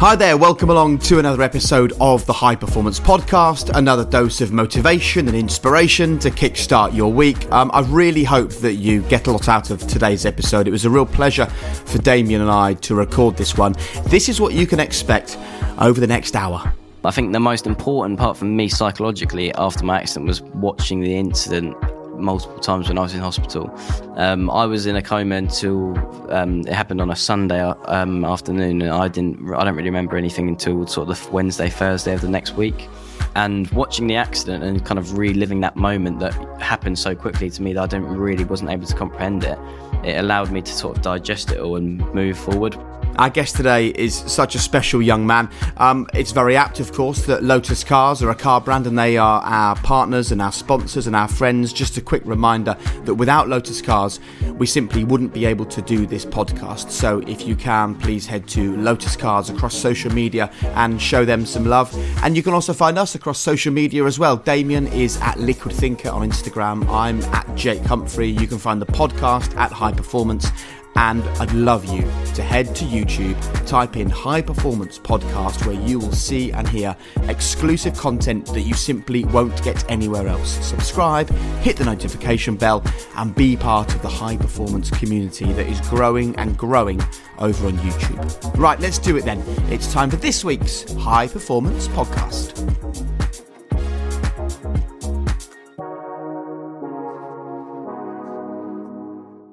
Hi there, welcome along to another episode of the High Performance Podcast. Another dose of motivation and inspiration to kickstart your week. Um, I really hope that you get a lot out of today's episode. It was a real pleasure for Damian and I to record this one. This is what you can expect over the next hour. I think the most important part for me psychologically after my accident was watching the incident multiple times when I was in hospital. Um, I was in a coma until um, it happened on a Sunday um, afternoon, and I didn't. I don't really remember anything until sort of the Wednesday, Thursday of the next week. And watching the accident and kind of reliving that moment that happened so quickly to me that I didn't really wasn't able to comprehend it. It allowed me to sort of digest it all and move forward. Our guest today is such a special young man. Um, it's very apt, of course, that Lotus Cars are a car brand and they are our partners and our sponsors and our friends. Just a quick reminder that without Lotus Cars, we simply wouldn't be able to do this podcast. So if you can, please head to Lotus Cars across social media and show them some love. And you can also find us across social media as well. Damian is at Liquid Thinker on Instagram. I'm at Jake Humphrey. You can find the podcast at High Performance. And I'd love you to head to YouTube, type in High Performance Podcast, where you will see and hear exclusive content that you simply won't get anywhere else. Subscribe, hit the notification bell, and be part of the high performance community that is growing and growing over on YouTube. Right, let's do it then. It's time for this week's High Performance Podcast.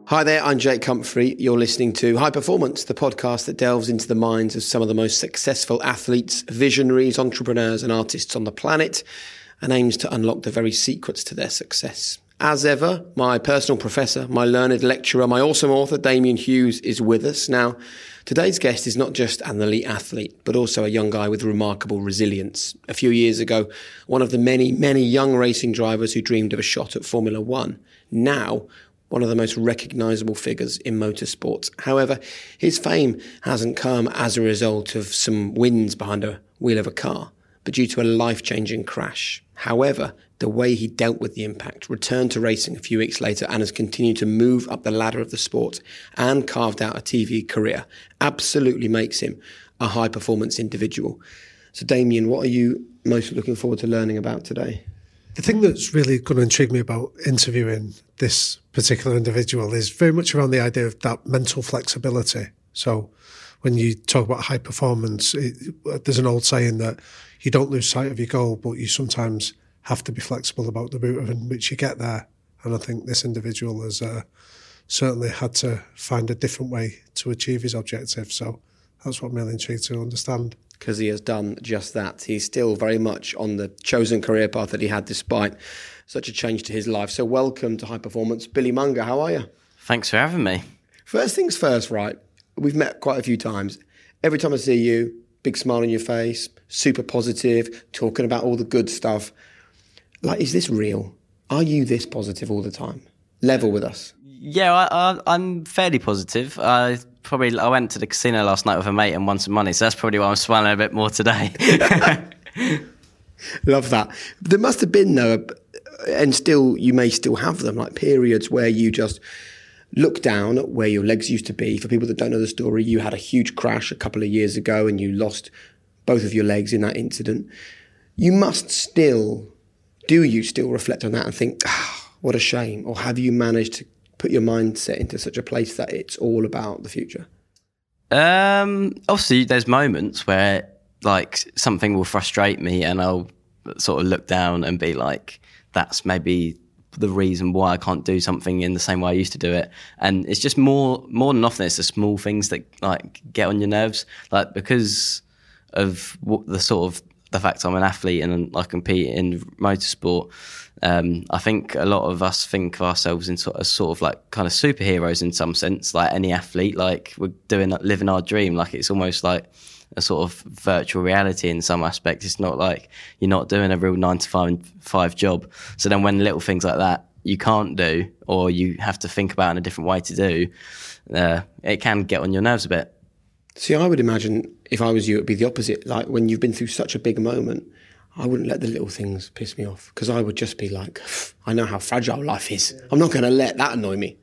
Hi there, I'm Jake Humphrey. You're listening to High Performance, the podcast that delves into the minds of some of the most successful athletes, visionaries, entrepreneurs, and artists on the planet and aims to unlock the very secrets to their success. As ever, my personal professor, my learned lecturer, my awesome author, Damian Hughes, is with us. Now, today's guest is not just an elite athlete, but also a young guy with remarkable resilience. A few years ago, one of the many, many young racing drivers who dreamed of a shot at Formula One. Now, one of the most recognizable figures in motorsports. However, his fame hasn't come as a result of some wins behind a wheel of a car, but due to a life changing crash. However, the way he dealt with the impact, returned to racing a few weeks later, and has continued to move up the ladder of the sport and carved out a TV career absolutely makes him a high performance individual. So, Damian, what are you most looking forward to learning about today? The thing that's really going to intrigue me about interviewing this particular individual is very much around the idea of that mental flexibility. So, when you talk about high performance, it, there's an old saying that you don't lose sight of your goal, but you sometimes have to be flexible about the route in which you get there. And I think this individual has uh, certainly had to find a different way to achieve his objective. So that's what I'm really to understand because he has done just that. He's still very much on the chosen career path that he had despite such a change to his life. So, welcome to High Performance. Billy Monger, how are you? Thanks for having me. First things first, right? We've met quite a few times. Every time I see you, big smile on your face, super positive, talking about all the good stuff. Like, is this real? Are you this positive all the time? Level with us. Yeah, I, am fairly positive. I probably I went to the casino last night with a mate and won some money, so that's probably why I'm smiling a bit more today. Love that. There must have been though, and still you may still have them, like periods where you just look down at where your legs used to be. For people that don't know the story, you had a huge crash a couple of years ago and you lost both of your legs in that incident. You must still, do you still reflect on that and think, ah, what a shame? Or have you managed to put your mindset into such a place that it's all about the future? Um, obviously, there's moments where like something will frustrate me, and I'll sort of look down and be like, "That's maybe the reason why I can't do something in the same way I used to do it." And it's just more more than often, it's the small things that like get on your nerves, like because of what the sort of the fact I'm an athlete and I compete in motorsport. Um, I think a lot of us think of ourselves in sort of, sort of like kind of superheroes in some sense, like any athlete, like we're doing living our dream. Like it's almost like a sort of virtual reality in some aspects. It's not like you're not doing a real nine to five, five job. So then when little things like that you can't do or you have to think about in a different way to do, uh, it can get on your nerves a bit. See, I would imagine if I was you, it'd be the opposite. Like when you've been through such a big moment, I wouldn't let the little things piss me off because I would just be like, I know how fragile life is. I'm not going to let that annoy me.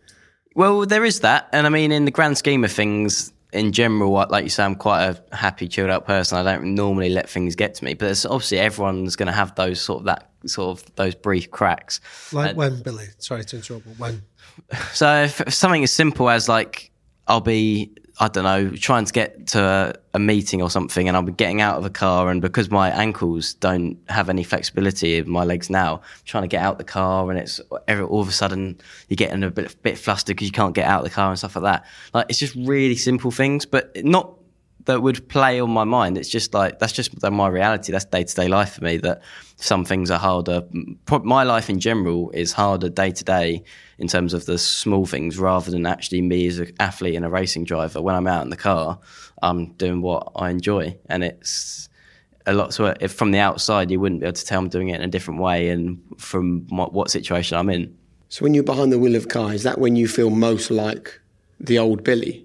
Well, there is that. And I mean, in the grand scheme of things, in general, like you say, I'm quite a happy, chilled out person. I don't normally let things get to me, but it's obviously everyone's going to have those sort of that sort of those brief cracks. Like uh, when, Billy? Sorry to interrupt, but when? So if something as simple as like I'll be I don't know, trying to get to a, a, meeting or something, and I'll be getting out of a car, and because my ankles don't have any flexibility in my legs now, I'm trying to get out the car, and it's all of a sudden you're getting a bit bit flustered because you can't get out of the car and stuff like that. Like it's just really simple things, but not that would play on my mind. It's just like that's just my reality. That's day to day life for me. That some things are harder. My life in general is harder day to day in terms of the small things, rather than actually me as an athlete and a racing driver. When I'm out in the car, I'm doing what I enjoy, and it's a lot. So if from the outside, you wouldn't be able to tell I'm doing it in a different way, and from what, what situation I'm in. So when you're behind the wheel of car, is that when you feel most like the old Billy?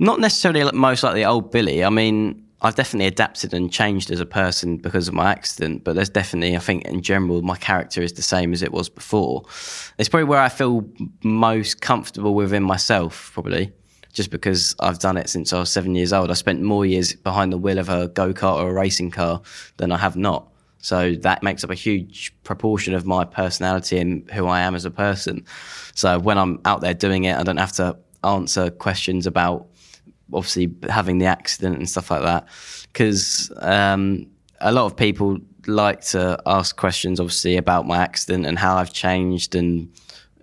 Not necessarily most like the old Billy. I mean, I've definitely adapted and changed as a person because of my accident, but there's definitely, I think, in general, my character is the same as it was before. It's probably where I feel most comfortable within myself, probably, just because I've done it since I was seven years old. I spent more years behind the wheel of a go kart or a racing car than I have not. So that makes up a huge proportion of my personality and who I am as a person. So when I'm out there doing it, I don't have to answer questions about obviously having the accident and stuff like that. Because um, a lot of people like to ask questions, obviously, about my accident and how I've changed and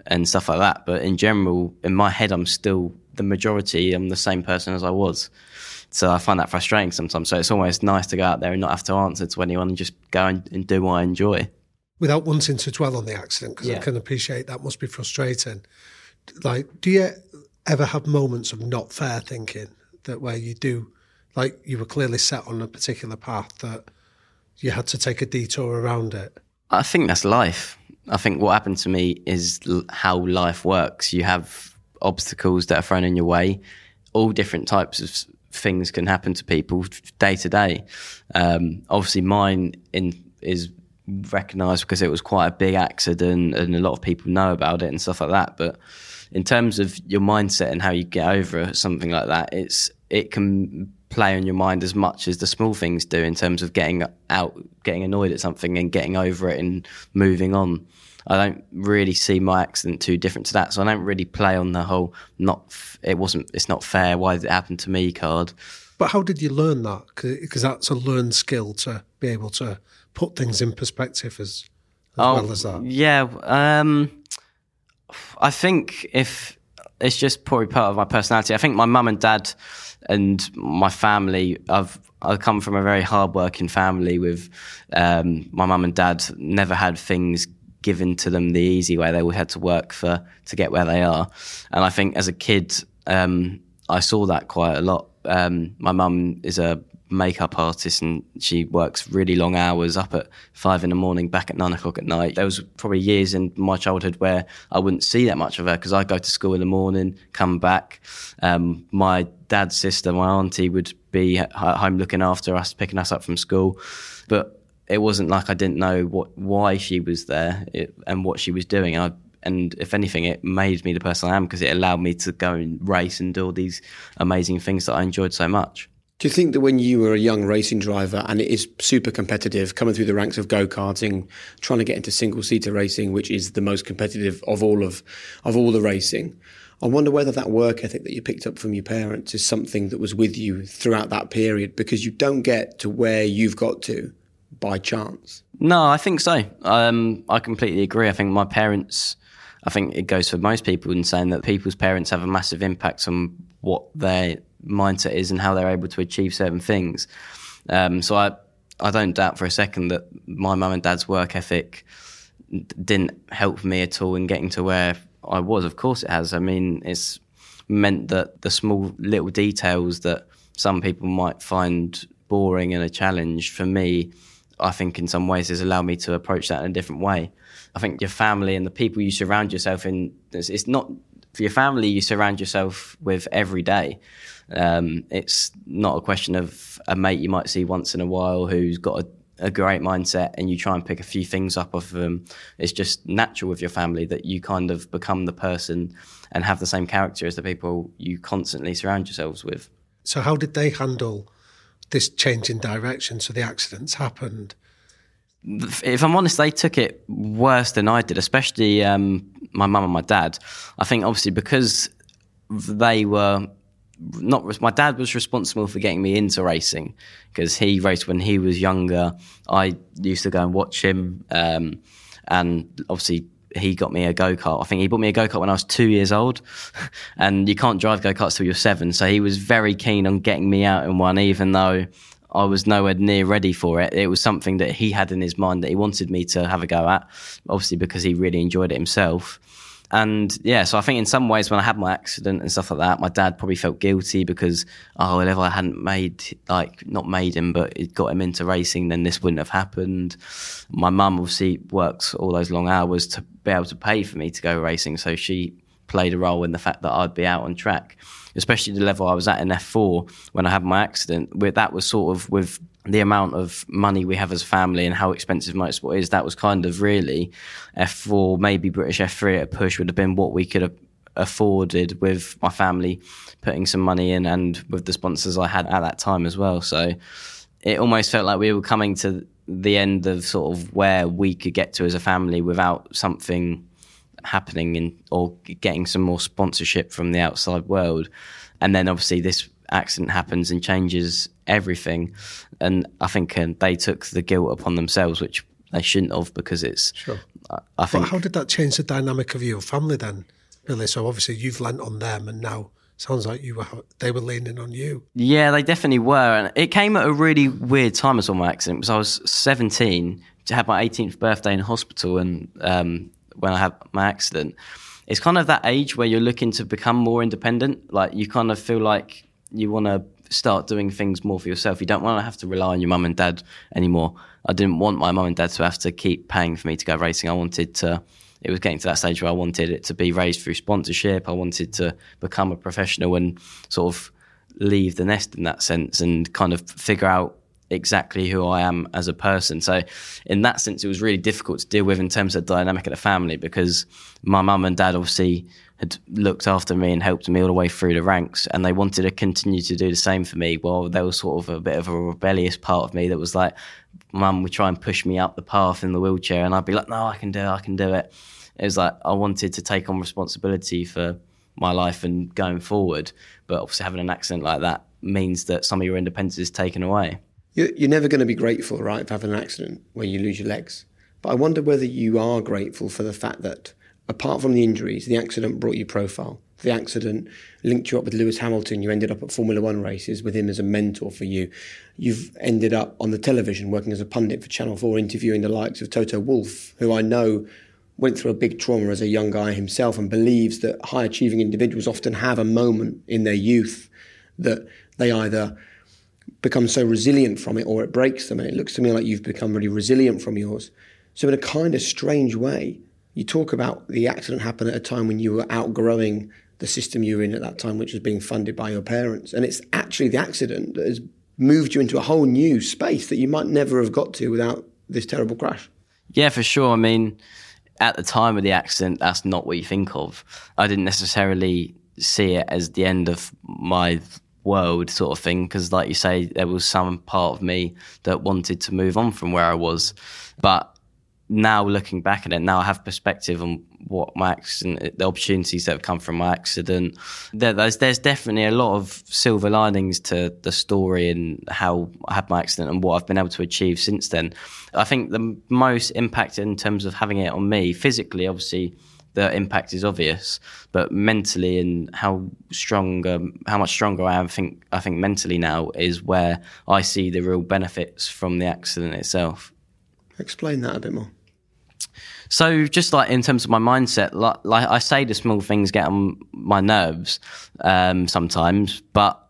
and stuff like that. But in general, in my head, I'm still the majority. I'm the same person as I was. So I find that frustrating sometimes. So it's almost nice to go out there and not have to answer to anyone and just go and, and do what I enjoy. Without wanting to dwell on the accident, because yeah. I can appreciate that must be frustrating. Like, do you ever have moments of not fair thinking? That where you do, like you were clearly set on a particular path that you had to take a detour around it? I think that's life. I think what happened to me is how life works. You have obstacles that are thrown in your way. All different types of things can happen to people day to day. Um, obviously, mine in, is recognised because it was quite a big accident, and a lot of people know about it and stuff like that. But in terms of your mindset and how you get over something like that, it's it can play on your mind as much as the small things do in terms of getting out, getting annoyed at something and getting over it and moving on. I don't really see my accident too different to that, so I don't really play on the whole not it wasn't it's not fair. Why did it happen to me? Card. But how did you learn that? Because that's a learned skill to be able to put things in perspective as, as oh, well as that. Yeah, um, I think if it's just probably part of my personality. I think my mum and dad and my family. I've I come from a very hardworking family with um, my mum and dad. Never had things given to them the easy way. They all had to work for to get where they are. And I think as a kid, um, I saw that quite a lot. Um, my mum is a makeup artist and she works really long hours up at five in the morning back at nine o'clock at night. There was probably years in my childhood where i wouldn't see that much of her because I'd go to school in the morning come back. Um, my dad's sister my auntie would be at home looking after us picking us up from school. But it wasn't like i didn't know what why she was there it, and what she was doing. I, and if anything, it made me the person I am because it allowed me to go and race and do all these amazing things that I enjoyed so much. Do you think that when you were a young racing driver and it is super competitive, coming through the ranks of go karting, trying to get into single seater racing, which is the most competitive of all of of all the racing, I wonder whether that work ethic that you picked up from your parents is something that was with you throughout that period because you don't get to where you've got to by chance. No, I think so. Um, I completely agree. I think my parents, I think it goes for most people in saying that people's parents have a massive impact on what their mindset is and how they're able to achieve certain things. Um, so I, I don't doubt for a second that my mum and dad's work ethic didn't help me at all in getting to where I was. Of course, it has. I mean, it's meant that the small little details that some people might find boring and a challenge for me, I think in some ways has allowed me to approach that in a different way. I think your family and the people you surround yourself in, it's, it's not for your family you surround yourself with every day. Um, it's not a question of a mate you might see once in a while who's got a, a, great mindset and you try and pick a few things up of them. It's just natural with your family that you kind of become the person and have the same character as the people you constantly surround yourselves with. So, how did they handle this change in direction? So, the accidents happened. If I'm honest, they took it worse than I did, especially um, my mum and my dad. I think obviously because they were not my dad was responsible for getting me into racing because he raced when he was younger. I used to go and watch him, um, and obviously he got me a go kart. I think he bought me a go kart when I was two years old, and you can't drive go karts till you're seven. So he was very keen on getting me out in one, even though I was nowhere near ready for it. It was something that he had in his mind that he wanted me to have a go at, obviously because he really enjoyed it himself. And yeah, so I think in some ways when I had my accident and stuff like that, my dad probably felt guilty because, oh, well, if I hadn't made, like, not made him, but it got him into racing, then this wouldn't have happened. My mum obviously works all those long hours to be able to pay for me to go racing. So she played a role in the fact that I'd be out on track, especially the level I was at in F4 when I had my accident. where That was sort of with the amount of money we have as a family and how expensive motorsport is, that was kind of really F4, maybe British F3 at a push would have been what we could have afforded with my family putting some money in and with the sponsors I had at that time as well. So it almost felt like we were coming to the end of sort of where we could get to as a family without something happening in, or getting some more sponsorship from the outside world. And then obviously this accident happens and changes everything. And I think uh, they took the guilt upon themselves, which they shouldn't have because it's. Sure. I, I think. But how did that change the dynamic of your family then, Billy? So obviously you've lent on them, and now sounds like you were they were leaning on you. Yeah, they definitely were, and it came at a really weird time as well. My accident because I was seventeen to have my 18th birthday in hospital, and um, when I had my accident, it's kind of that age where you're looking to become more independent. Like you kind of feel like you want to start doing things more for yourself. You don't want to have to rely on your mum and dad anymore. I didn't want my mum and dad to have to keep paying for me to go racing. I wanted to. It was getting to that stage where I wanted it to be raised through sponsorship. I wanted to become a professional and sort of leave the nest in that sense and kind of figure out exactly who I am as a person. So, in that sense, it was really difficult to deal with in terms of the dynamic of the family because my mum and dad obviously had looked after me and helped me all the way through the ranks, and they wanted to continue to do the same for me. Well, there was sort of a bit of a rebellious part of me that was like, "Mum would try and push me up the path in the wheelchair," and I'd be like, "No, I can do it. I can do it." It was like I wanted to take on responsibility for my life and going forward, but obviously having an accident like that means that some of your independence is taken away. You're never going to be grateful, right, for having an accident where you lose your legs. But I wonder whether you are grateful for the fact that apart from the injuries, the accident brought you profile. The accident linked you up with Lewis Hamilton. You ended up at Formula One races with him as a mentor for you. You've ended up on the television working as a pundit for Channel 4, interviewing the likes of Toto Wolff, who I know went through a big trauma as a young guy himself and believes that high achieving individuals often have a moment in their youth that they either become so resilient from it or it breaks them. And it looks to me like you've become really resilient from yours. So, in a kind of strange way, you talk about the accident happened at a time when you were outgrowing the system you were in at that time, which was being funded by your parents. And it's actually the accident that has moved you into a whole new space that you might never have got to without this terrible crash. Yeah, for sure. I mean, at the time of the accident, that's not what you think of. I didn't necessarily see it as the end of my world sort of thing because like you say there was some part of me that wanted to move on from where I was. But now looking back at it now I have perspective on what my accident the opportunities that have come from my accident. There, there's there's definitely a lot of silver linings to the story and how I had my accident and what I've been able to achieve since then. I think the most impact in terms of having it on me physically obviously the impact is obvious, but mentally and how strong, um, how much stronger I am, I think I think mentally now is where I see the real benefits from the accident itself. Explain that a bit more. So, just like in terms of my mindset, like, like I say, the small things get on my nerves um, sometimes, but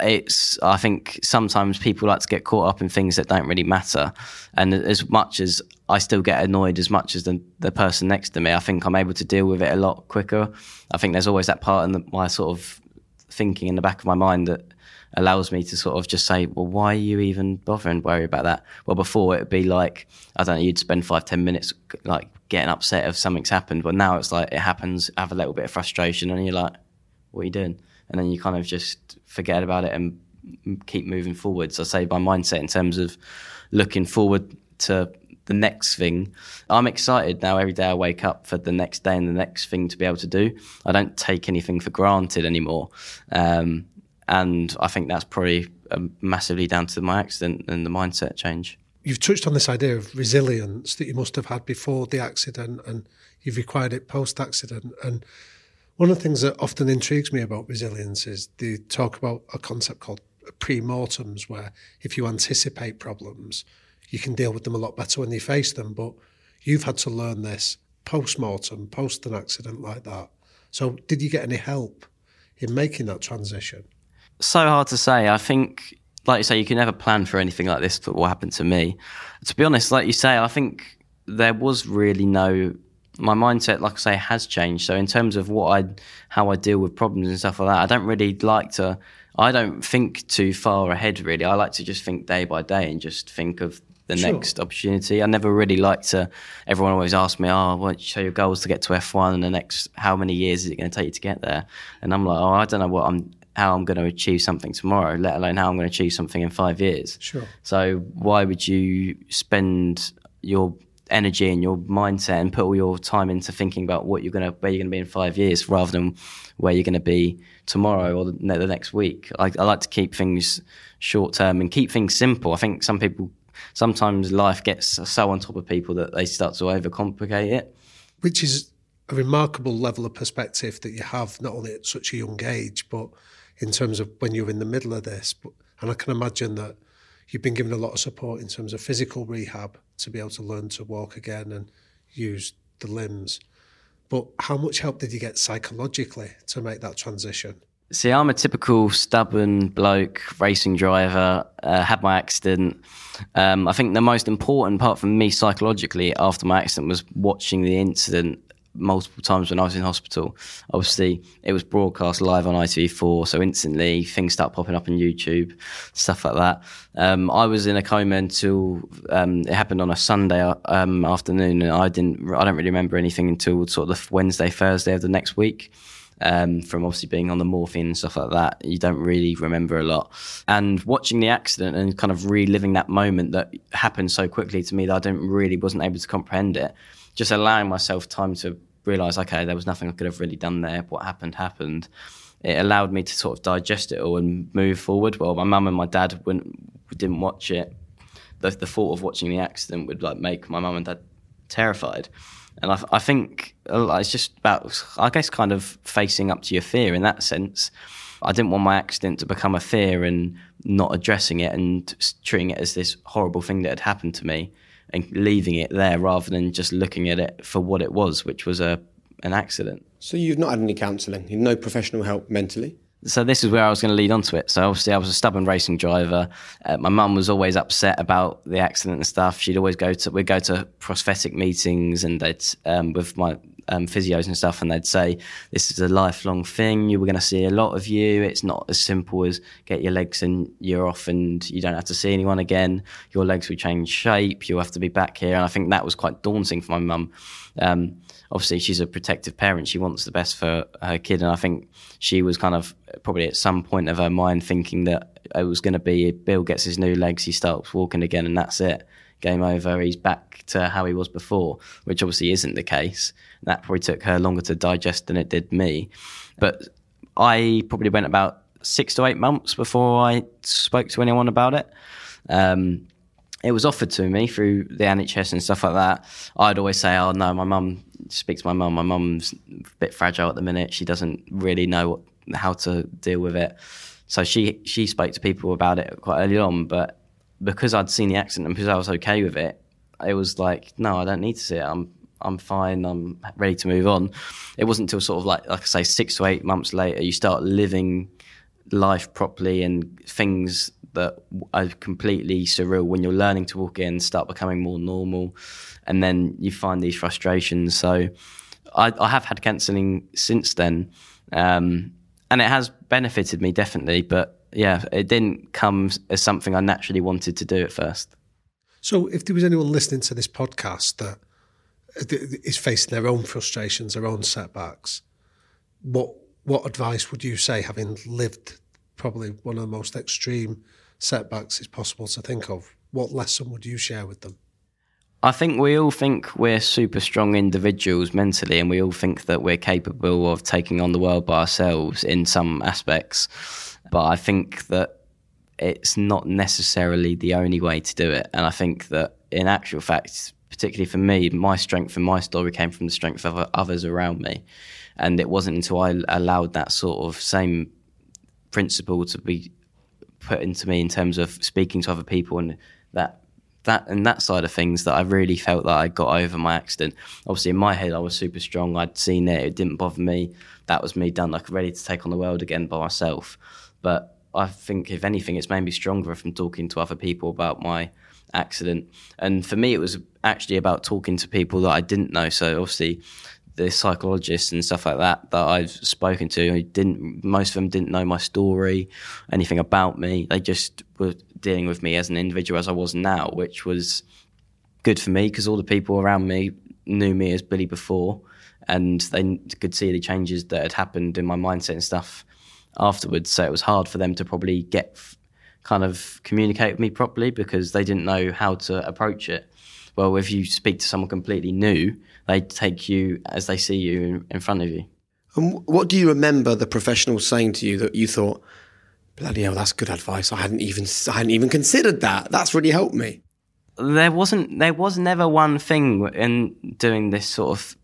it's I think sometimes people like to get caught up in things that don't really matter, and as much as I still get annoyed as much as the, the person next to me, I think I'm able to deal with it a lot quicker. I think there's always that part in the, my sort of thinking in the back of my mind that allows me to sort of just say, well, why are you even bothering worry about that? Well, before it would be like, I don't know, you'd spend five, ten minutes like getting upset if something's happened. But now it's like it happens, have a little bit of frustration, and you're like, what are you doing? And then you kind of just forget about it and keep moving forward. So I say my mindset in terms of looking forward to the next thing. I'm excited now every day I wake up for the next day and the next thing to be able to do. I don't take anything for granted anymore. Um, and I think that's probably um, massively down to my accident and the mindset change. You've touched on this idea of resilience that you must have had before the accident and you've required it post accident. And one of the things that often intrigues me about resilience is they talk about a concept called pre-mortems, where if you anticipate problems, you can deal with them a lot better when you face them. But you've had to learn this post-mortem, post an accident like that. So did you get any help in making that transition? So hard to say. I think, like you say, you can never plan for anything like this, but what happened to me. To be honest, like you say, I think there was really no my mindset, like I say, has changed. So in terms of what I, how I deal with problems and stuff like that, I don't really like to. I don't think too far ahead. Really, I like to just think day by day and just think of the sure. next opportunity. I never really like to. Everyone always asks me, "Oh, what you show your goals to get to F1 and the next how many years is it going to take you to get there?" And I'm like, "Oh, I don't know what I'm how I'm going to achieve something tomorrow, let alone how I'm going to achieve something in five years." Sure. So why would you spend your energy and your mindset and put all your time into thinking about what you're gonna where you're gonna be in five years rather than where you're gonna be tomorrow or the, the next week. I, I like to keep things short term and keep things simple. I think some people sometimes life gets so on top of people that they start to overcomplicate it, which is a remarkable level of perspective that you have not only at such a young age but in terms of when you're in the middle of this. And I can imagine that you've been given a lot of support in terms of physical rehab to be able to learn to walk again and use the limbs. But how much help did you get psychologically to make that transition? See, I'm a typical stubborn bloke, racing driver, uh, had my accident. Um, I think the most important part for me psychologically after my accident was watching the incident multiple times when I was in hospital. Obviously, it was broadcast live on ITV4, so instantly things start popping up on YouTube, stuff like that. Um, I was in a coma until um, it happened on a Sunday um, afternoon, and I didn't. I don't really remember anything until sort of the Wednesday, Thursday of the next week. Um, from obviously being on the morphine and stuff like that, you don't really remember a lot. And watching the accident and kind of reliving that moment that happened so quickly to me that I didn't really wasn't able to comprehend it just allowing myself time to realize, okay, there was nothing I could have really done there. What happened happened. It allowed me to sort of digest it all and move forward. Well, my mum and my dad didn't watch it. The, the thought of watching the accident would like make my mum and dad terrified. And I, I think uh, it's just about, I guess, kind of facing up to your fear in that sense. I didn't want my accident to become a fear and not addressing it and treating it as this horrible thing that had happened to me and leaving it there rather than just looking at it for what it was, which was a an accident. So you've not had any counselling, no professional help mentally. So this is where I was going to lead on to it. So obviously I was a stubborn racing driver. Uh, my mum was always upset about the accident and stuff. She'd always go to we'd go to prosthetic meetings and they'd um, with my um, physios and stuff, and they'd say this is a lifelong thing. You were going to see a lot of you. It's not as simple as get your legs and you're off, and you don't have to see anyone again. Your legs will change shape. You'll have to be back here, and I think that was quite daunting for my mum. Um, obviously, she's a protective parent. She wants the best for her kid, and I think she was kind of probably at some point of her mind thinking that it was going to be Bill gets his new legs, he starts walking again, and that's it game over. He's back to how he was before, which obviously isn't the case. That probably took her longer to digest than it did me. But I probably went about six to eight months before I spoke to anyone about it. Um, it was offered to me through the NHS and stuff like that. I'd always say, "Oh no, my mum." Speak to my mum. My mum's a bit fragile at the minute. She doesn't really know what, how to deal with it. So she she spoke to people about it quite early on, but because I'd seen the accident and because I was okay with it, it was like, no, I don't need to see it. I'm I'm fine. I'm ready to move on. It wasn't until sort of like like I say, six to eight months later, you start living life properly and things that are completely surreal when you're learning to walk in start becoming more normal, and then you find these frustrations. So I, I have had counselling since then, um, and it has benefited me definitely, but yeah, it didn't come as something I naturally wanted to do at first. So, if there was anyone listening to this podcast that is facing their own frustrations, their own setbacks, what what advice would you say, having lived probably one of the most extreme setbacks is possible to think of? What lesson would you share with them? I think we all think we're super strong individuals mentally, and we all think that we're capable of taking on the world by ourselves in some aspects. But I think that it's not necessarily the only way to do it. And I think that in actual fact, particularly for me, my strength and my story came from the strength of others around me. And it wasn't until I allowed that sort of same principle to be put into me in terms of speaking to other people and that that and that side of things that I really felt that I got over my accident. Obviously, in my head, I was super strong. I'd seen it; it didn't bother me. That was me done, like ready to take on the world again by myself. But I think, if anything, it's made me stronger from talking to other people about my accident. And for me, it was actually about talking to people that I didn't know. So obviously, the psychologists and stuff like that that I've spoken to, didn't most of them didn't know my story, anything about me. They just were dealing with me as an individual as I was now, which was good for me because all the people around me knew me as Billy before, and they could see the changes that had happened in my mindset and stuff afterwards. So it was hard for them to probably get kind of communicate with me properly because they didn't know how to approach it. Well, if you speak to someone completely new, they take you as they see you in, in front of you. And what do you remember the professionals saying to you that you thought, bloody hell, that's good advice. I hadn't even I hadn't even considered that. That's really helped me. There wasn't there was never one thing in doing this sort of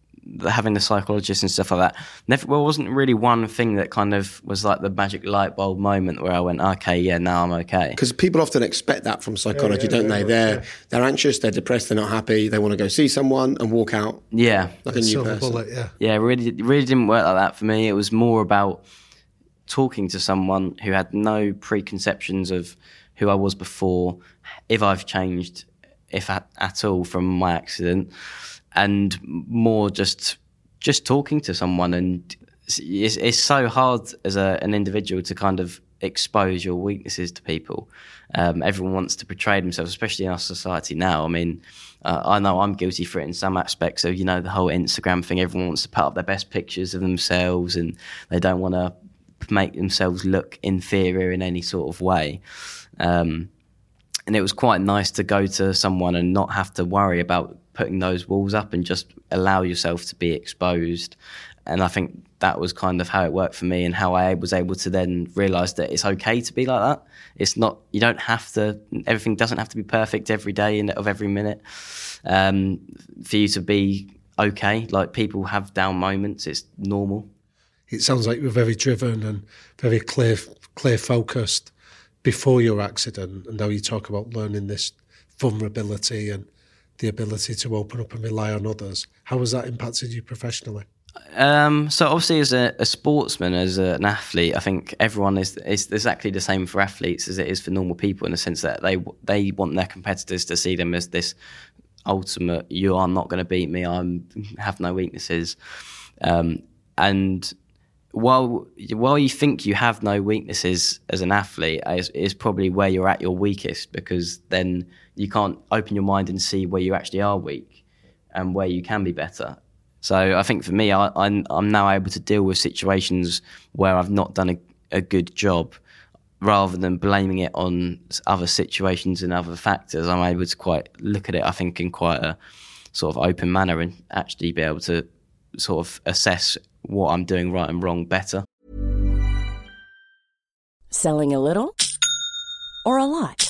having the psychologist and stuff like that, never well, wasn't really one thing that kind of was like the magic light bulb moment where I went, okay, yeah, now I'm okay. Because people often expect that from psychology, yeah, yeah, don't they? They're they're anxious, they're depressed, they're not happy, they want to go see someone and walk out. Yeah, like a new person. Bullet, yeah, yeah, really, really didn't work like that for me. It was more about talking to someone who had no preconceptions of who I was before, if I've changed, if at, at all from my accident and more just just talking to someone and it's, it's so hard as a, an individual to kind of expose your weaknesses to people. Um, everyone wants to portray themselves, especially in our society now. I mean, uh, I know I'm guilty for it in some aspects So, you know, the whole Instagram thing. Everyone wants to put up their best pictures of themselves and they don't want to make themselves look inferior in any sort of way. Um, and it was quite nice to go to someone and not have to worry about putting those walls up and just allow yourself to be exposed. And I think that was kind of how it worked for me and how I was able to then realize that it's okay to be like that. It's not, you don't have to, everything doesn't have to be perfect every day and of every minute um, for you to be okay. Like people have down moments, it's normal. It sounds like you're very driven and very clear, clear focused before your accident. And now you talk about learning this vulnerability and the ability to open up and rely on others. How has that impacted you professionally? Um, so obviously, as a, a sportsman, as an athlete, I think everyone is, is exactly the same for athletes as it is for normal people in the sense that they they want their competitors to see them as this ultimate. You are not going to beat me. I have no weaknesses. Um, and while while you think you have no weaknesses as an athlete, is probably where you're at your weakest because then you can't open your mind and see where you actually are weak and where you can be better. So I think for me, I, I'm, I'm now able to deal with situations where I've not done a, a good job rather than blaming it on other situations and other factors, I'm able to quite look at it, I think, in quite a sort of open manner and actually be able to sort of assess what I'm doing right and wrong better. Selling a little or a lot?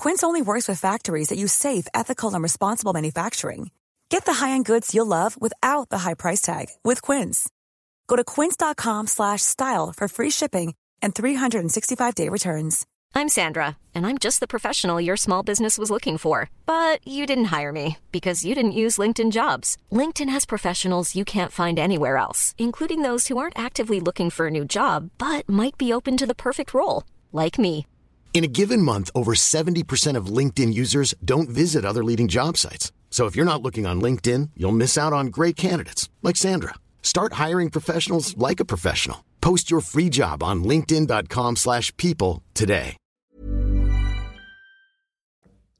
Quince only works with factories that use safe, ethical, and responsible manufacturing. Get the high-end goods you'll love without the high price tag with Quince. Go to quince.com/style for free shipping and 365-day returns. I'm Sandra, and I'm just the professional your small business was looking for. But you didn't hire me because you didn't use LinkedIn Jobs. LinkedIn has professionals you can't find anywhere else, including those who aren't actively looking for a new job but might be open to the perfect role, like me. In a given month, over 70% of LinkedIn users don't visit other leading job sites. So if you're not looking on LinkedIn, you'll miss out on great candidates like Sandra. Start hiring professionals like a professional. Post your free job on linkedin.com/people today.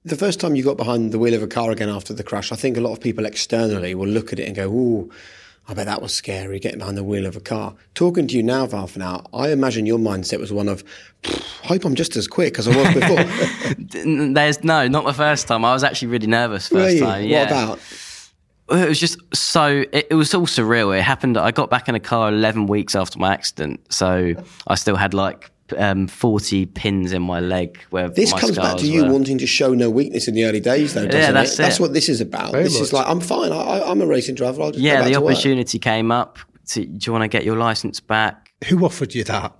The first time you got behind the wheel of a car again after the crash, I think a lot of people externally will look at it and go, "Ooh, I bet that was scary, getting behind the wheel of a car." Talking to you now, Val, for now, I imagine your mindset was one of, "Hope I'm just as quick as I was before." There's no, not the first time. I was actually really nervous first you? time. Yeah. What about? It was just so. It, it was all surreal. It happened. I got back in a car eleven weeks after my accident, so I still had like um, forty pins in my leg. Where This my comes back to you were. wanting to show no weakness in the early days, though, doesn't that's it? That's what this is about. Very this is like, I'm fine. I, I, I'm a racing driver. I'll just Yeah, the to work. opportunity came up. To, do you want to get your license back? Who offered you that?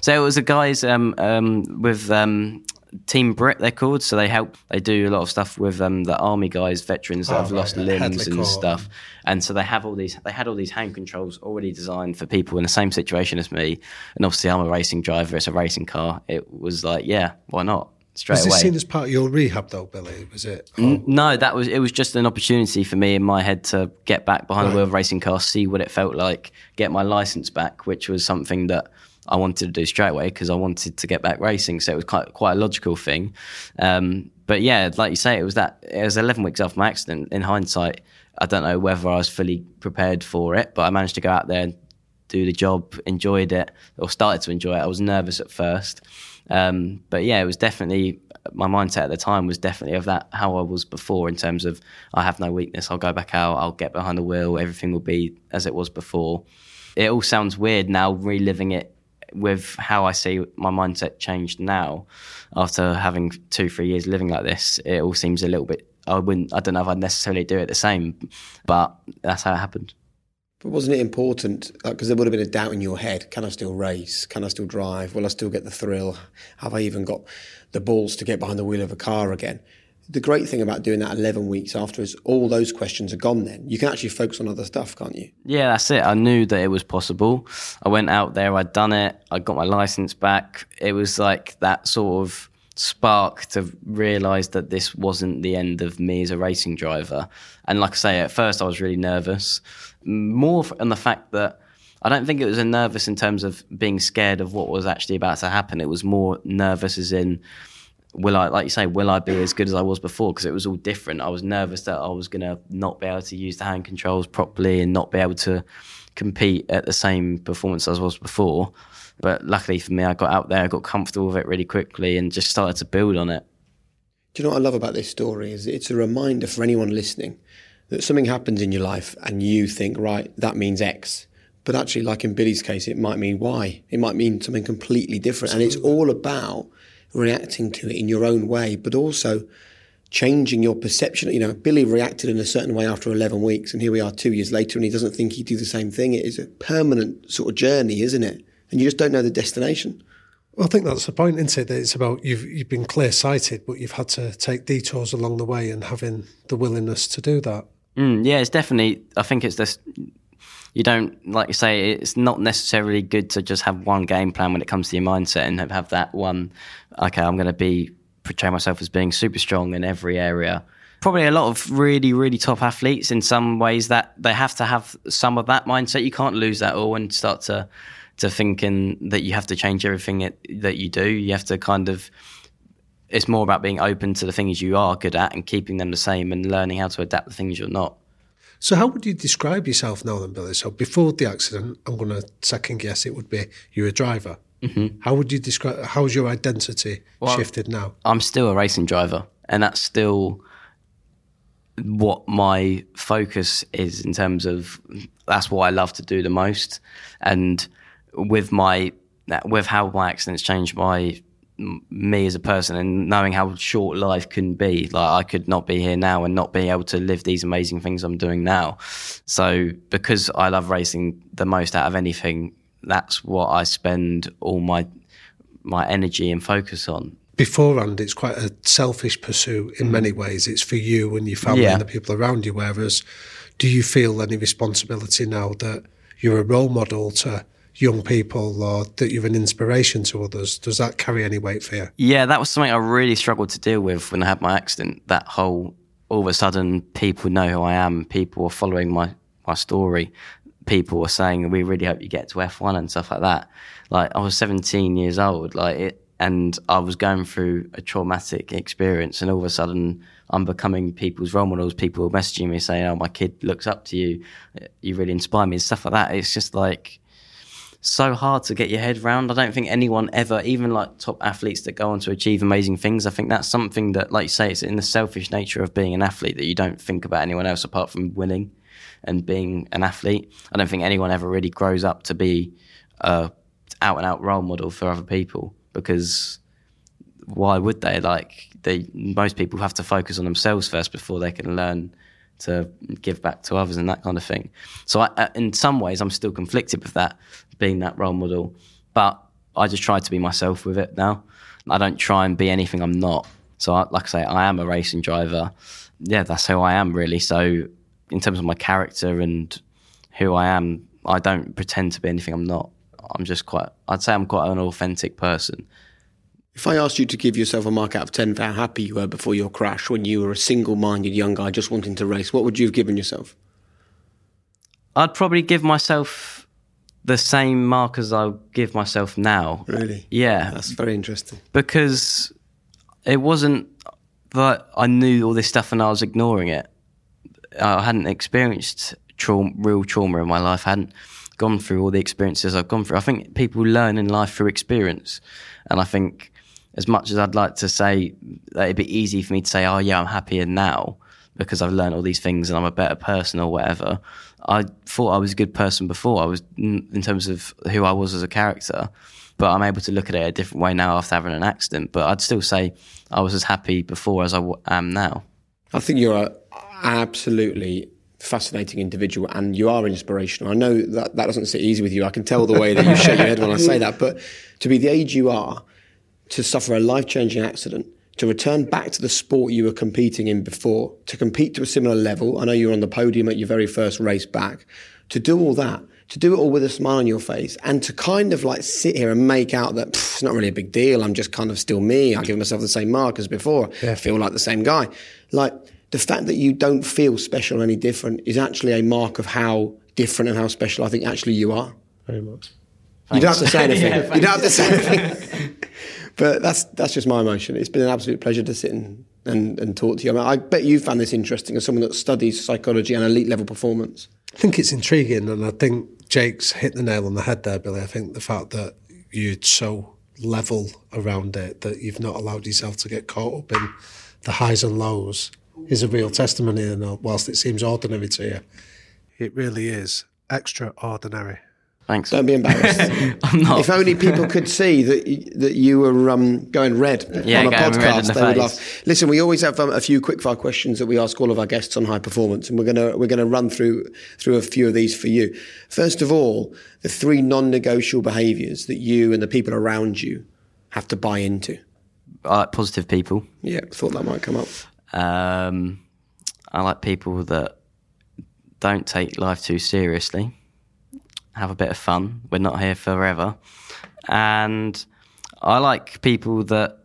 So it was a guys um, um, with um, Team Brit, they're called. So they help. They do a lot of stuff with um, the army guys, veterans that Oh, have right, lost yeah, limbs and stuff. And so they have all these. They had all these hand controls already designed for people in the same situation as me. And obviously, I'm a racing driver. It's a racing car. It was like, yeah, why not? Straight Was away. this seen as part of your rehab, though, Billy? Was it? N- No, that was it. Was just an opportunity for me in my head to get back behind the wheel of a racing car, see what it felt like, get my license back, which was something that I wanted to do straight away because I wanted to get back racing. So it was quite quite a logical thing. Um, but yeah, like you say, it was that it was 11 weeks after my accident. In hindsight, I don't know whether I was fully prepared for it, but I managed to go out there and do the job, enjoyed it, or started to enjoy it. I was nervous at first, um, but yeah, it was definitely my mindset at the time was definitely of that how I was before in terms of I have no weakness. I'll go back out. I'll get behind the wheel. Everything will be as it was before. It all sounds weird now, reliving it with how I see my mindset changed now after having two, three years living like this. It all seems a little bit. I wouldn't. I don't know if I'd necessarily do it the same, but that's how it happened. But wasn't it important? Because there would have been a doubt in your head: Can I still race? Can I still drive? Will I still get the thrill? Have I even got the balls to get behind the wheel of a car again? The great thing about doing that 11 weeks after is all those questions are gone. Then you can actually focus on other stuff, can't you? Yeah, that's it. I knew that it was possible. I went out there, I'd done it, I got my license back. It was like that sort of spark to realise that this wasn't the end of me as a racing driver. And like I say, at first I was really nervous, more on the fact that I don't think it was a nervous in terms of being scared of what was actually about to happen. It was more nervous as in will I, like you say, will I be as good as I was before? Because it was all different. I was nervous that I was going to not be able to use the hand controls properly and not be able to compete at the same performance as I was before. But luckily for me, I got out there, I got comfortable with it really quickly and just started to build on it. Do you know what I love about this story? Is it's a reminder for anyone listening that something happens in your life and you think, right, that means X. But actually, like in Billy's case, it might mean Y. It might mean something completely different. And it's all about reacting to it in your own way, but also changing your perception. You know, Billy reacted in a certain way after 11 weeks, and here we are two years later, and he doesn't think he'd do the same thing. It is a permanent sort of journey, isn't it? And you just don't know the destination. Well, I think that's the point, isn't it? That it's about you've you've been clear sighted, but you've had to take detours along the way and having the willingness to do that. Mm, yeah, it's definitely. I think it's this. You don't like you say. It's not necessarily good to just have one game plan when it comes to your mindset and have that one. Okay, I'm going to be portray myself as being super strong in every area. Probably a lot of really, really top athletes in some ways that they have to have some of that mindset. You can't lose that all and start to to thinking that you have to change everything it, that you do. You have to kind of it's more about being open to the things you are good at and keeping them the same and learning how to adapt the things you're not. So, how would you describe yourself now, then, Billy? So, before the accident, I'm going to second guess it would be you're a driver. Mm-hmm. How would you describe? How's your identity well, shifted now? I'm still a racing driver, and that's still what my focus is in terms of. That's what I love to do the most, and with my with how my accidents changed my me as a person and knowing how short life can be like i could not be here now and not be able to live these amazing things i'm doing now. So because i love racing the most out of anything that's what i spend all my my energy and focus on. Beforehand it's quite a selfish pursuit in many mm. ways. It's for you and your family yeah. and the people around you whereas do you feel any responsibility now that you're a role model to young people or that you're an inspiration to others. Does that carry any weight for you? Yeah, that was something I really struggled to deal with when I had my accident. That whole all of a sudden people know who I am, people are following my, my story. People were saying, We really hope you get to F one and stuff like that. Like I was seventeen years old, like it and I was going through a traumatic experience and all of a sudden I'm becoming people's role models. People are messaging me saying, Oh, my kid looks up to you, you really inspire me and stuff like that. It's just like so hard to get your head around. I don't think anyone ever, even like top athletes that go on to achieve amazing things, I think that's something that, like you say, it's in the selfish nature of being an athlete that you don't think about anyone else apart from winning and being an athlete. I don't think anyone ever really grows up to be a out and out role model for other people because why would they? Like they, most people have to focus on themselves first before they can learn to give back to others and that kind of thing. So I, uh, in some ways, I'm still conflicted with that being that role model. But I just try to be myself with it now. I don't try and be anything I'm not. So, I, like I say, I am a racing driver. Yeah, that's who I am, really. So, in terms of my character and who I am, I don't pretend to be anything I'm not. I'm just quite, I'd say I'm quite an authentic person. If I asked you to give yourself a mark out of 10 for how happy you were before your crash when you were a single minded young guy just wanting to race, what would you have given yourself? I'd probably give myself the same mark as I give myself now. Really? Yeah. That's very interesting. Because it wasn't that I knew all this stuff and I was ignoring it. I hadn't experienced trauma, real trauma in my life. I hadn't gone through all the experiences I've gone through. I think people learn in life through experience. And I think as much as I'd like to say that it'd be easy for me to say, oh, yeah, I'm happier now because I've learned all these things and I'm a better person or whatever. I thought I was a good person before. I was in terms of who I was as a character, but I'm able to look at it a different way now after having an accident. But I'd still say I was as happy before as I w- am now. I think you're a absolutely fascinating individual and you are inspirational. I know that that doesn't sit easy with you. I can tell the way that you shake your head when I say that, but to be the age you are, to suffer a life changing accident, to return back to the sport you were competing in before, to compete to a similar level. I know you were on the podium at your very first race back. To do all that, to do it all with a smile on your face, and to kind of like sit here and make out that it's not really a big deal. I'm just kind of still me. I give myself the same mark as before. Yeah. I feel like the same guy. Like the fact that you don't feel special any different is actually a mark of how different and how special I think actually you are. Very much. You don't have to say anything. yeah, you don't have to say anything. but that's that's just my emotion. It's been an absolute pleasure to sit and, and, and talk to you. I, mean, I bet you found this interesting as someone that studies psychology and elite level performance. I think it's intriguing, and I think Jake's hit the nail on the head there, Billy. I think the fact that you're so level around it that you've not allowed yourself to get caught up in the highs and lows is a real testimony. And whilst it seems ordinary to you, it really is extraordinary. Thanks. Don't be embarrassed. I'm not. If only people could see that you, that you were um, going red yeah, on a podcast, they would laugh. Listen, we always have um, a few quickfire questions that we ask all of our guests on high performance, and we're gonna we're gonna run through through a few of these for you. First of all, the three non-negotiable behaviours that you and the people around you have to buy into. I like positive people. Yeah, thought that might come up. Um, I like people that don't take life too seriously have a bit of fun. We're not here forever. And I like people that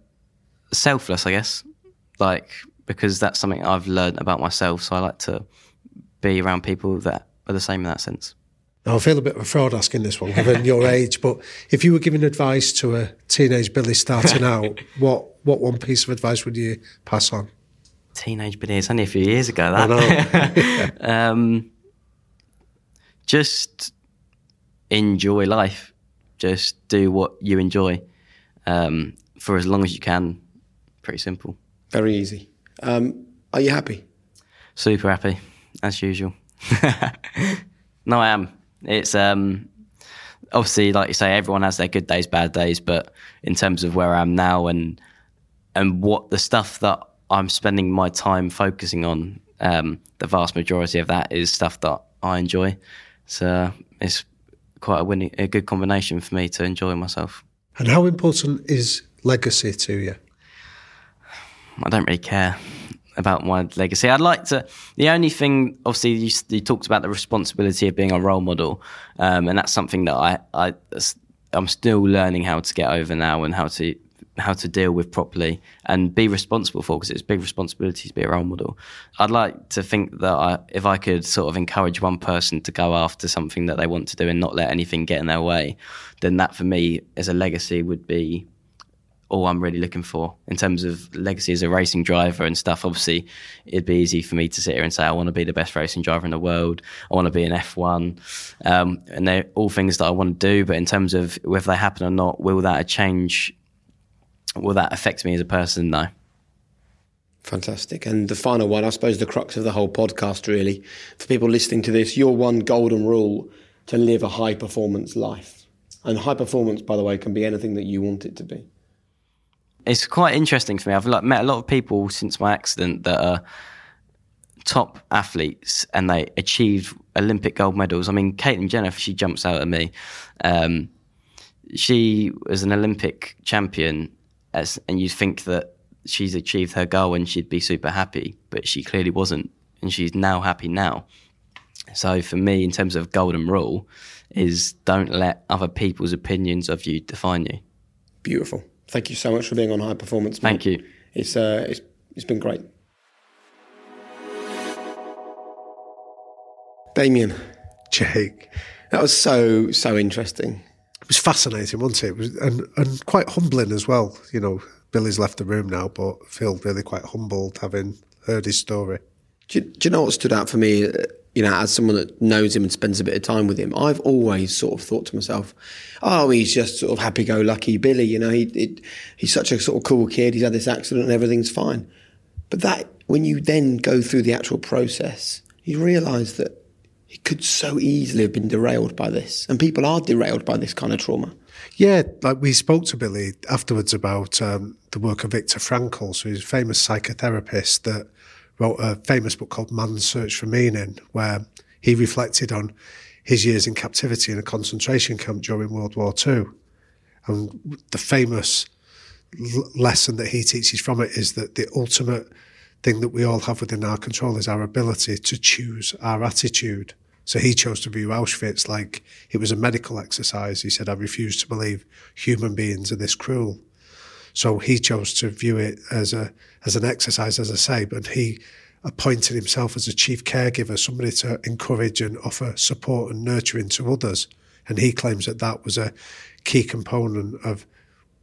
selfless, I guess. Like because that's something I've learned about myself. So I like to be around people that are the same in that sense. Now, I feel a bit of a fraud asking this one, given your age. But if you were giving advice to a teenage Billy starting out, what what one piece of advice would you pass on? Teenage Billy, it's only a few years ago. That. um, just enjoy life. Just do what you enjoy um, for as long as you can. Pretty simple. Very easy. Um, are you happy? Super happy, as usual. no, I am. It's um, obviously, like you say, everyone has their good days, bad days. But in terms of where I am now and and what the stuff that I'm spending my time focusing on, um, the vast majority of that is stuff that I enjoy. So it's quite a winning, a good combination for me to enjoy myself. And how important is legacy to you? I don't really care about my legacy. I'd like to. The only thing, obviously, you, you talked about the responsibility of being a role model, um, and that's something that I, I, I'm still learning how to get over now and how to how to deal with properly and be responsible for because it's big responsibility to be a role model. I'd like to think that I, if I could sort of encourage one person to go after something that they want to do and not let anything get in their way, then that for me as a legacy would be all I'm really looking for in terms of legacy as a racing driver and stuff. Obviously, it'd be easy for me to sit here and say, I want to be the best racing driver in the world. I want to be an F1. Um, and they're all things that I want to do. But in terms of whether they happen or not, will that change will that affect me as a person? No. Fantastic. And the final one, I suppose the crux of the whole podcast, really, for people listening to this, your one golden rule to live a high performance life. And high performance, by the way, can be anything that you want it to be. It's quite interesting for me. I've like, met a lot of people since my accident that are top athletes and they achieved Olympic gold medals. I mean, Caitlyn Jenner, she jumps out at me. Um, she was an Olympic champion as, and you think that she's achieved her goal and she'd be super happy, but she clearly wasn't, and she's now happy now. So for me, in terms of golden rule, is don't let other people's opinions of you define you. Beautiful. Thank you so much for being on High Performance. Thank you. It's uh, it's it's been great. Damian, Jake, that was so so interesting was fascinating, wasn't it? it was, and, and quite humbling as well. You know, Billy's left the room now, but feel really quite humbled having heard his story. Do you, do you know what stood out for me? Uh, you know, as someone that knows him and spends a bit of time with him, I've always sort of thought to myself, "Oh, he's just sort of happy-go-lucky Billy." You know, he he's such a sort of cool kid. He's had this accident and everything's fine. But that when you then go through the actual process, you realise that he could so easily have been derailed by this. And people are derailed by this kind of trauma. Yeah, like we spoke to Billy afterwards about um, the work of Viktor Frankl, so he's a famous psychotherapist that wrote a famous book called Man's Search for Meaning, where he reflected on his years in captivity in a concentration camp during World War II. And the famous l- lesson that he teaches from it is that the ultimate thing that we all have within our control is our ability to choose our attitude. So he chose to view Auschwitz like it was a medical exercise. He said, I refuse to believe human beings are this cruel. So he chose to view it as a as an exercise, as I say, but he appointed himself as a chief caregiver, somebody to encourage and offer support and nurturing to others. And he claims that that was a key component of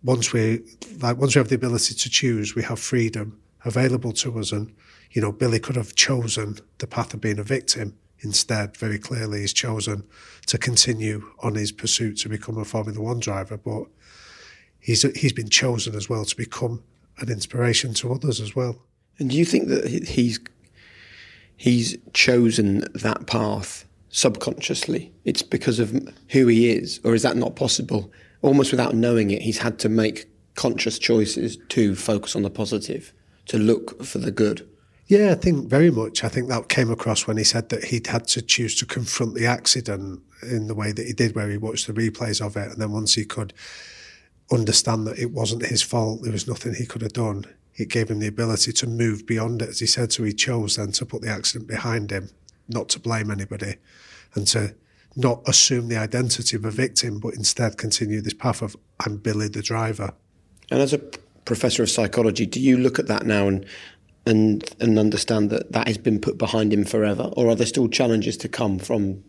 once we like once we have the ability to choose, we have freedom available to us. And you know, Billy could have chosen the path of being a victim. Instead, very clearly, he's chosen to continue on his pursuit to become a Formula One driver. But he's he's been chosen as well to become an inspiration to others as well. And do you think that he's he's chosen that path subconsciously? It's because of who he is, or is that not possible? Almost without knowing it, he's had to make conscious choices to focus on the positive, to look for the good. Yeah, I think very much. I think that came across when he said that he'd had to choose to confront the accident in the way that he did, where he watched the replays of it. And then once he could understand that it wasn't his fault, there was nothing he could have done, it gave him the ability to move beyond it, as he said. So he chose then to put the accident behind him, not to blame anybody, and to not assume the identity of a victim, but instead continue this path of I'm Billy the driver. And as a professor of psychology, do you look at that now and and and understand that that has been put behind him forever, or are there still challenges to come from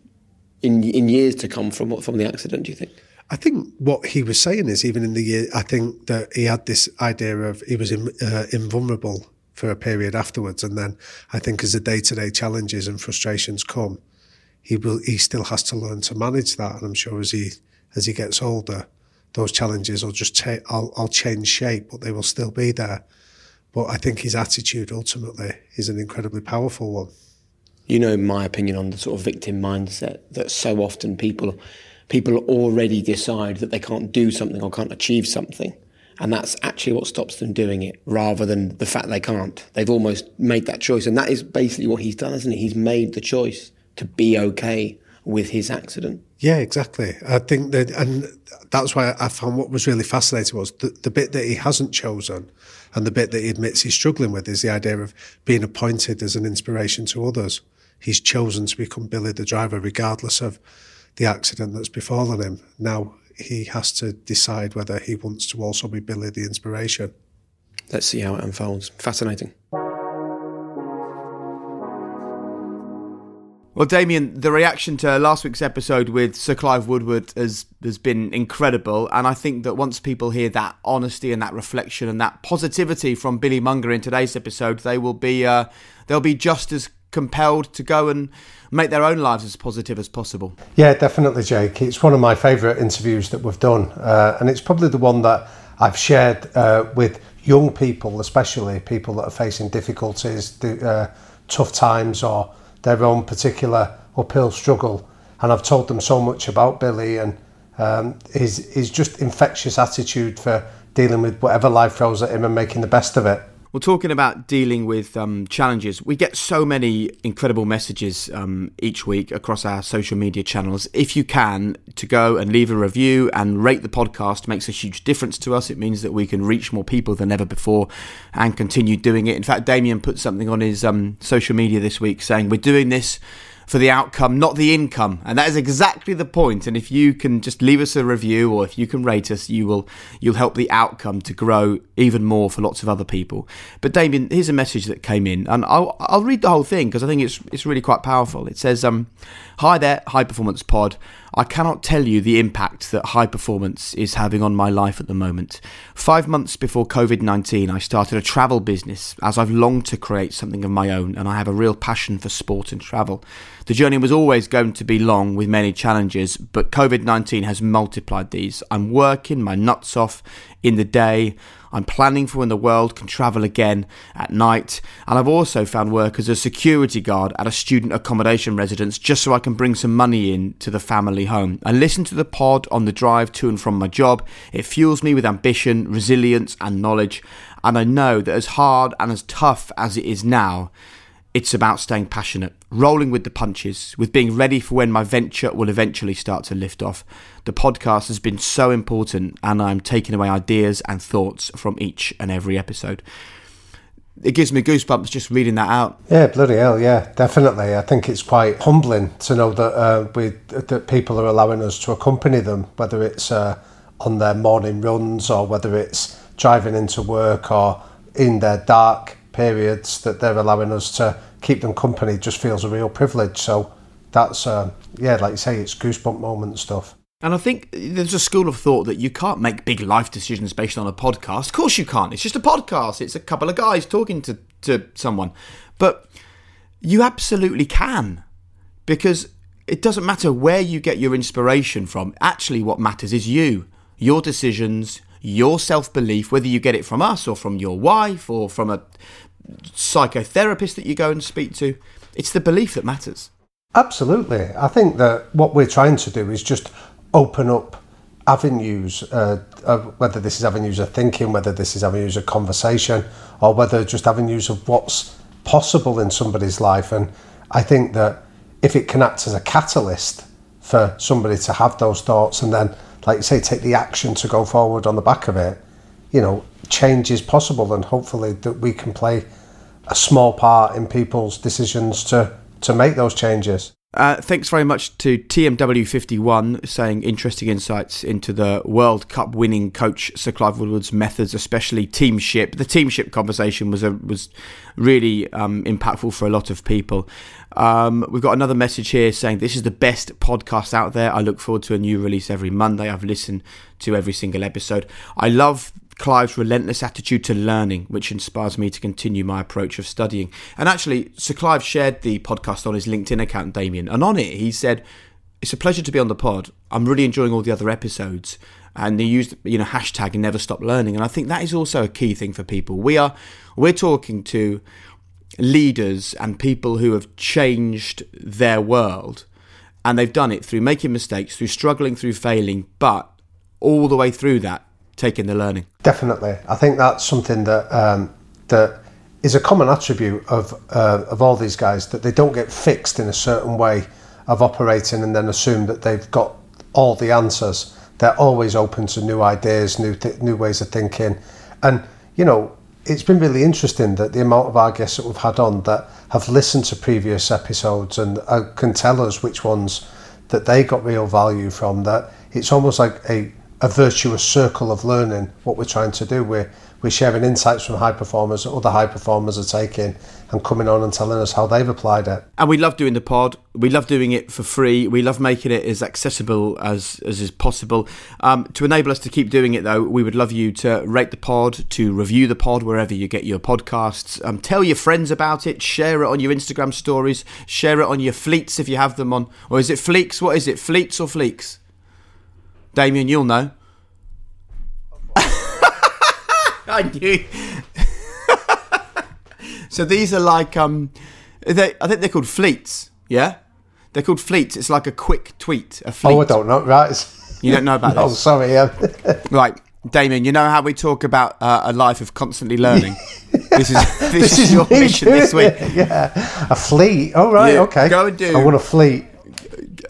in in years to come from from the accident? Do you think? I think what he was saying is even in the year, I think that he had this idea of he was in, uh, invulnerable for a period afterwards, and then I think as the day to day challenges and frustrations come, he will he still has to learn to manage that, and I'm sure as he as he gets older, those challenges will just take I'll, I'll change shape, but they will still be there. But I think his attitude ultimately is an incredibly powerful one. You know my opinion on the sort of victim mindset that so often people people already decide that they can't do something or can't achieve something. And that's actually what stops them doing it rather than the fact they can't. They've almost made that choice. And that is basically what he's done, isn't it? He's made the choice to be okay with his accident. Yeah, exactly. I think that, and that's why I found what was really fascinating was the, the bit that he hasn't chosen and the bit that he admits he's struggling with is the idea of being appointed as an inspiration to others. He's chosen to become Billy the driver, regardless of the accident that's befallen him. Now he has to decide whether he wants to also be Billy the inspiration. Let's see how it unfolds. Fascinating. Well, Damian, the reaction to last week's episode with Sir Clive Woodward has has been incredible, and I think that once people hear that honesty and that reflection and that positivity from Billy Monger in today's episode, they will be uh, they'll be just as compelled to go and make their own lives as positive as possible. Yeah, definitely, Jake. It's one of my favourite interviews that we've done, uh, and it's probably the one that I've shared uh, with young people, especially people that are facing difficulties, uh, tough times, or their own particular uphill struggle. And I've told them so much about Billy and um, his, his just infectious attitude for dealing with whatever life throws at him and making the best of it. Well, talking about dealing with um, challenges, we get so many incredible messages um, each week across our social media channels. If you can, to go and leave a review and rate the podcast makes a huge difference to us. It means that we can reach more people than ever before and continue doing it. In fact, Damian put something on his um, social media this week saying, We're doing this for the outcome, not the income. And that is exactly the point. And if you can just leave us a review or if you can rate us, you will you'll help the outcome to grow even more for lots of other people. But Damian, here's a message that came in, and I'll I'll read the whole thing because I think it's it's really quite powerful. It says, um, "Hi there, High Performance Pod." I cannot tell you the impact that high performance is having on my life at the moment. Five months before COVID 19, I started a travel business as I've longed to create something of my own and I have a real passion for sport and travel. The journey was always going to be long with many challenges, but COVID 19 has multiplied these. I'm working my nuts off in the day. I'm planning for when the world can travel again at night, and I've also found work as a security guard at a student accommodation residence just so I can bring some money in to the family home. I listen to the pod on the drive to and from my job. It fuels me with ambition, resilience, and knowledge, and I know that as hard and as tough as it is now, it's about staying passionate, rolling with the punches, with being ready for when my venture will eventually start to lift off. The podcast has been so important, and I'm taking away ideas and thoughts from each and every episode. It gives me goosebumps just reading that out. Yeah, bloody hell, yeah, definitely. I think it's quite humbling to know that uh, we that people are allowing us to accompany them, whether it's uh, on their morning runs or whether it's driving into work or in their dark periods that they're allowing us to keep them company just feels a real privilege. So that's, uh, yeah, like you say, it's goosebump moment stuff. And I think there's a school of thought that you can't make big life decisions based on a podcast. Of course you can't. It's just a podcast. It's a couple of guys talking to, to someone. But you absolutely can. Because it doesn't matter where you get your inspiration from. Actually, what matters is you, your decisions, your self belief, whether you get it from us or from your wife or from a psychotherapist that you go and speak to. It's the belief that matters. Absolutely. I think that what we're trying to do is just open up avenues, uh, of whether this is avenues of thinking, whether this is avenues of conversation, or whether just avenues of what's possible in somebody's life. And I think that if it can act as a catalyst for somebody to have those thoughts and then, like you say, take the action to go forward on the back of it, you know, change is possible, and hopefully that we can play a small part in people's decisions to to make those changes. Uh, thanks very much to TMW51 saying interesting insights into the World Cup winning coach Sir Clive Woodward's methods, especially teamship. The teamship conversation was a, was really um, impactful for a lot of people. Um, we've got another message here saying this is the best podcast out there. I look forward to a new release every Monday. I've listened to every single episode. I love Clive's relentless attitude to learning, which inspires me to continue my approach of studying. And actually, Sir Clive shared the podcast on his LinkedIn account, Damian, and on it he said, "It's a pleasure to be on the pod. I'm really enjoying all the other episodes." And he used, you know, hashtag never stop learning. And I think that is also a key thing for people. We are we're talking to leaders and people who have changed their world, and they've done it through making mistakes, through struggling, through failing, but all the way through that taking the learning. Definitely, I think that's something that um, that is a common attribute of uh, of all these guys that they don't get fixed in a certain way of operating and then assume that they've got all the answers. They're always open to new ideas, new th- new ways of thinking, and you know it's been really interesting that the amount of our guests that we've had on that have listened to previous episodes and uh, can tell us which ones that they got real value from. That it's almost like a a virtuous circle of learning what we're trying to do. We're, we're sharing insights from high performers that other high performers are taking and coming on and telling us how they've applied it. And we love doing the pod. We love doing it for free. We love making it as accessible as, as is possible. Um, to enable us to keep doing it, though, we would love you to rate the pod, to review the pod wherever you get your podcasts. Um, tell your friends about it. Share it on your Instagram stories. Share it on your fleets if you have them on. Or is it fleeks? What is it? Fleets or fleeks? Damian, you'll know. I knew. so these are like um, they, I think they're called fleets. Yeah, they're called fleets. It's like a quick tweet. A fleet. Oh, I don't know. Right. You don't know about that. oh, this? sorry. Yeah. right, Damian. You know how we talk about uh, a life of constantly learning. this is this, this is, your mission this week. Yeah, a fleet. Oh right. Yeah, okay. Go and do. I want a fleet.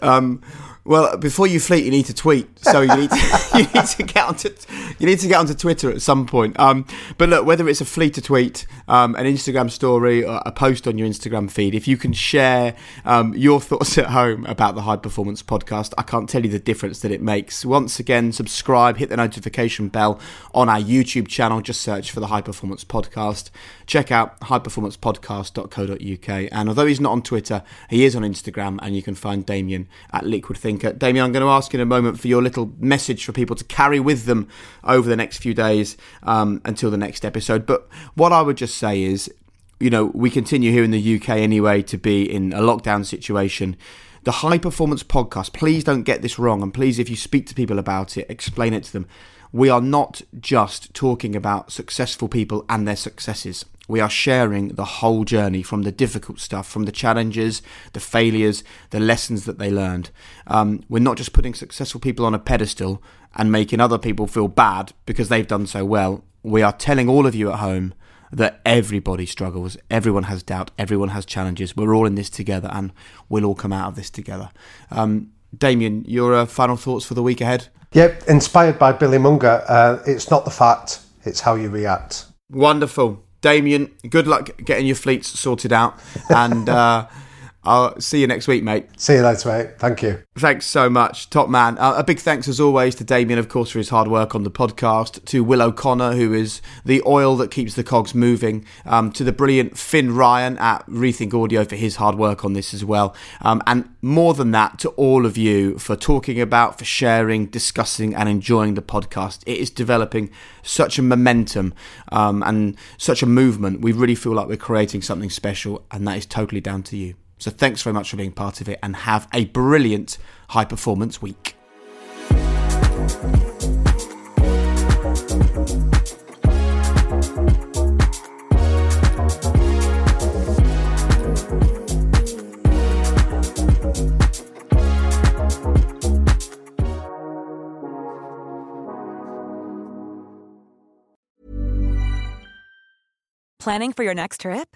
Um, well, before you fleet, you need to tweet. So you need to, you need to get onto you need to get onto Twitter at some point. Um, but look, whether it's a fleet to tweet, um, an Instagram story, or a post on your Instagram feed, if you can share um, your thoughts at home about the High Performance Podcast, I can't tell you the difference that it makes. Once again, subscribe, hit the notification bell on our YouTube channel. Just search for the High Performance Podcast. Check out highperformancepodcast.co.uk. And although he's not on Twitter, he is on Instagram, and you can find Damian at Liquid Think think. Uh, Damian, I'm going to ask in a moment for your little message for people to carry with them over the next few days um, until the next episode. But what I would just say is, you know, we continue here in the UK anyway to be in a lockdown situation. The High Performance Podcast, please don't get this wrong. And please, if you speak to people about it, explain it to them. We are not just talking about successful people and their successes we are sharing the whole journey from the difficult stuff, from the challenges, the failures, the lessons that they learned. Um, we're not just putting successful people on a pedestal and making other people feel bad because they've done so well. We are telling all of you at home that everybody struggles, everyone has doubt, everyone has challenges. We're all in this together and we'll all come out of this together. Um, Damian, your uh, final thoughts for the week ahead? Yep, inspired by Billy Monger. Uh, it's not the fact, it's how you react. Wonderful. Damian, good luck getting your fleets sorted out. And uh, I'll see you next week, mate. See you later, mate. Thank you. Thanks so much, top man. Uh, a big thanks as always to Damian, of course, for his hard work on the podcast. To Will O'Connor, who is the oil that keeps the cogs moving. Um, to the brilliant Finn Ryan at Rethink Audio for his hard work on this as well. Um, and more than that, to all of you for talking about, for sharing, discussing, and enjoying the podcast. It is developing such a momentum um, and such a movement. We really feel like we're creating something special, and that is totally down to you. So thanks very much for being part of it and have a brilliant high performance week. Planning for your next trip?